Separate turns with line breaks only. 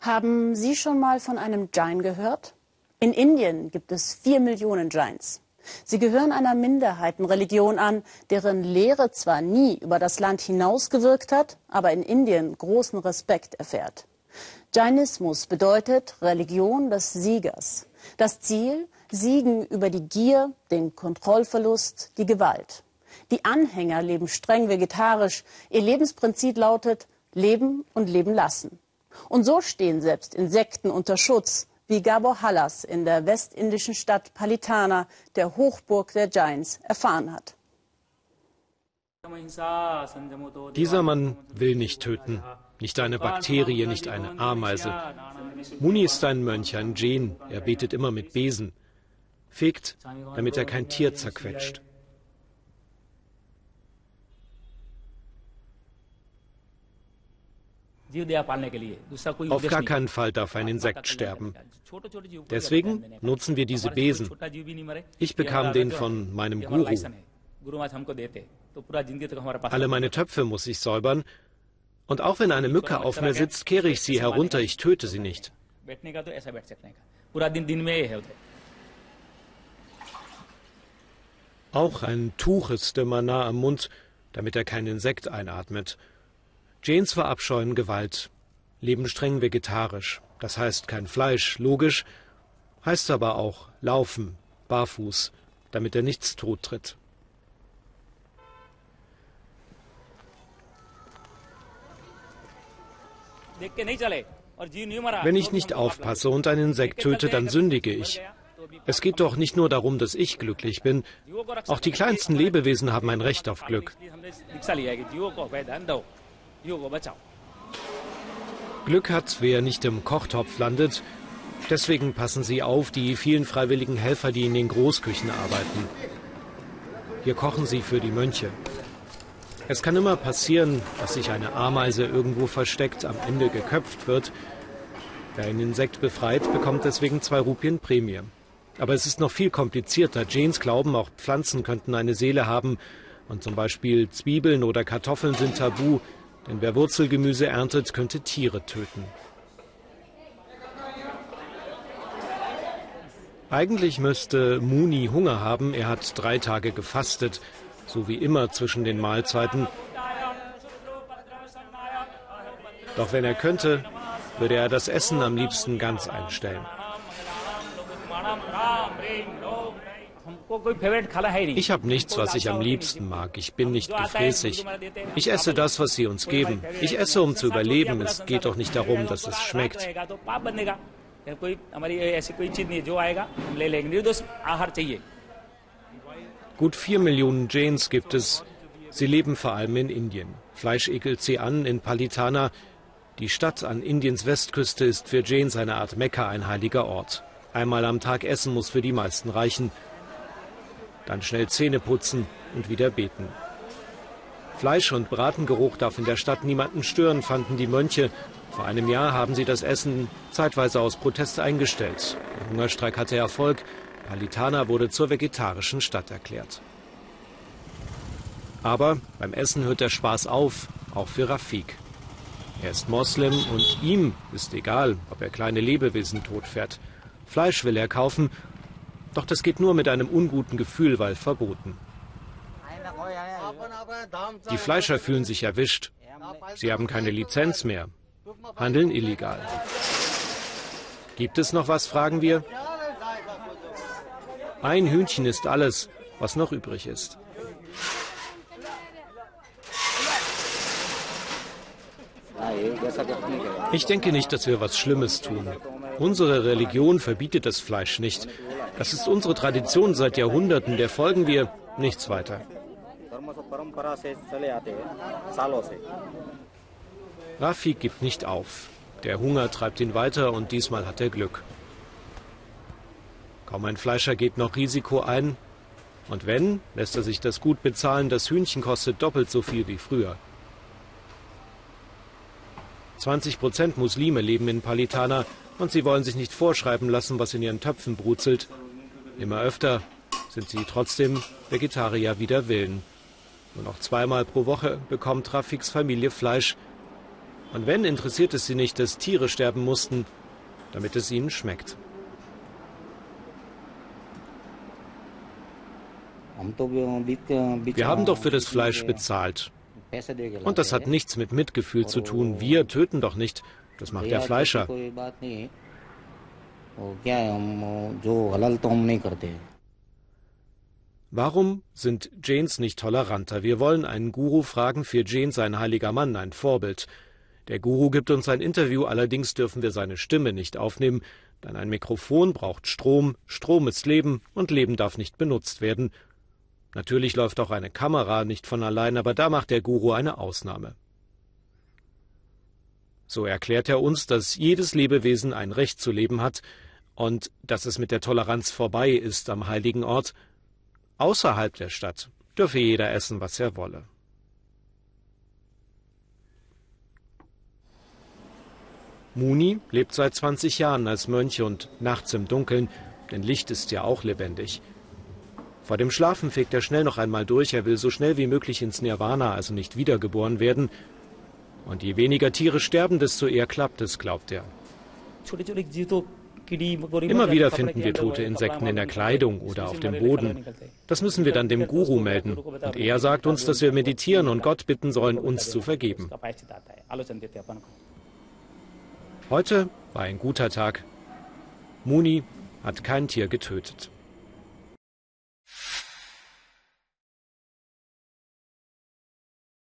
Haben Sie schon mal von einem Jain gehört? In Indien gibt es vier Millionen Jains. Sie gehören einer Minderheitenreligion an, deren Lehre zwar nie über das Land hinausgewirkt hat, aber in Indien großen Respekt erfährt. Jainismus bedeutet Religion des Siegers. Das Ziel, Siegen über die Gier, den Kontrollverlust, die Gewalt. Die Anhänger leben streng vegetarisch. Ihr Lebensprinzip lautet Leben und Leben lassen. Und so stehen selbst Insekten unter Schutz, wie Gabor Hallas in der westindischen Stadt Palitana, der Hochburg der Giants, erfahren hat.
Dieser Mann will nicht töten. Nicht eine Bakterie, nicht eine Ameise. Muni ist ein Mönch, ein Djen. Er betet immer mit Besen. Fegt, damit er kein Tier zerquetscht. Auf gar keinen Fall darf ein Insekt sterben. Deswegen nutzen wir diese Besen. Ich bekam den von meinem Guru. Alle meine Töpfe muss ich säubern. Und auch wenn eine Mücke auf mir sitzt, kehre ich sie herunter. Ich töte sie nicht. Auch ein Tuch ist immer nah am Mund, damit er kein Insekt einatmet. Janes verabscheuen Gewalt, leben streng vegetarisch, das heißt kein Fleisch, logisch, heißt aber auch laufen, barfuß, damit er nichts tot tritt. Wenn ich nicht aufpasse und ein Insekt töte, dann sündige ich. Es geht doch nicht nur darum, dass ich glücklich bin. Auch die kleinsten Lebewesen haben ein Recht auf Glück. Glück hat, wer nicht im Kochtopf landet. Deswegen passen Sie auf die vielen freiwilligen Helfer, die in den Großküchen arbeiten. Hier kochen sie für die Mönche. Es kann immer passieren, dass sich eine Ameise irgendwo versteckt, am Ende geköpft wird. Wer ein Insekt befreit, bekommt deswegen zwei Rupien Prämie. Aber es ist noch viel komplizierter. Janes glauben, auch Pflanzen könnten eine Seele haben. Und zum Beispiel Zwiebeln oder Kartoffeln sind tabu. Denn wer Wurzelgemüse erntet, könnte Tiere töten. Eigentlich müsste Muni Hunger haben. Er hat drei Tage gefastet, so wie immer zwischen den Mahlzeiten. Doch wenn er könnte, würde er das Essen am liebsten ganz einstellen. Ich habe nichts, was ich am liebsten mag. Ich bin nicht gefräßig. Ich esse das, was Sie uns geben. Ich esse, um zu überleben. Es geht doch nicht darum, dass es schmeckt. Gut vier Millionen Jains gibt es. Sie leben vor allem in Indien. Fleisch ekelt sie an in Palitana. Die Stadt an Indiens Westküste ist für Jains eine Art Mekka, ein heiliger Ort. Einmal am Tag essen muss für die meisten reichen dann schnell Zähne putzen und wieder beten. Fleisch- und Bratengeruch darf in der Stadt niemanden stören, fanden die Mönche. Vor einem Jahr haben sie das Essen zeitweise aus Protest eingestellt. Der Hungerstreik hatte Erfolg. Palitana wurde zur vegetarischen Stadt erklärt. Aber beim Essen hört der Spaß auf, auch für Rafik. Er ist Moslem und ihm ist egal, ob er kleine Lebewesen totfährt. Fleisch will er kaufen doch das geht nur mit einem unguten Gefühl, weil verboten. Die Fleischer fühlen sich erwischt. Sie haben keine Lizenz mehr, handeln illegal. Gibt es noch was, fragen wir. Ein Hühnchen ist alles, was noch übrig ist. Ich denke nicht, dass wir was Schlimmes tun. Unsere Religion verbietet das Fleisch nicht. Das ist unsere Tradition seit Jahrhunderten, der folgen wir nichts weiter. Rafi gibt nicht auf. Der Hunger treibt ihn weiter und diesmal hat er Glück. Kaum ein Fleischer geht noch Risiko ein. Und wenn, lässt er sich das gut bezahlen, das Hühnchen kostet doppelt so viel wie früher. 20 Prozent Muslime leben in Palitana und sie wollen sich nicht vorschreiben lassen, was in ihren Töpfen brutzelt. Immer öfter sind sie trotzdem Vegetarier wider Willen. Nur noch zweimal pro Woche bekommt Rafiks Familie Fleisch. Und wenn, interessiert es sie nicht, dass Tiere sterben mussten, damit es ihnen schmeckt. Wir haben doch für das Fleisch bezahlt. Und das hat nichts mit Mitgefühl zu tun. Wir töten doch nicht. Das macht der Fleischer. Warum sind Jains nicht toleranter? Wir wollen einen Guru fragen, für Jain ein heiliger Mann, ein Vorbild. Der Guru gibt uns ein Interview, allerdings dürfen wir seine Stimme nicht aufnehmen, denn ein Mikrofon braucht Strom, Strom ist Leben und Leben darf nicht benutzt werden. Natürlich läuft auch eine Kamera nicht von allein, aber da macht der Guru eine Ausnahme. So erklärt er uns, dass jedes Lebewesen ein Recht zu leben hat und dass es mit der Toleranz vorbei ist am heiligen Ort. Außerhalb der Stadt dürfe jeder essen, was er wolle. Muni lebt seit 20 Jahren als Mönch und nachts im Dunkeln, denn Licht ist ja auch lebendig. Vor dem Schlafen fegt er schnell noch einmal durch, er will so schnell wie möglich ins Nirvana, also nicht wiedergeboren werden. Und je weniger Tiere sterben, desto eher klappt es, glaubt er. Immer wieder finden wir tote Insekten in der Kleidung oder auf dem Boden. Das müssen wir dann dem Guru melden. Und er sagt uns, dass wir meditieren und Gott bitten sollen, uns zu vergeben. Heute war ein guter Tag. Muni hat kein Tier getötet.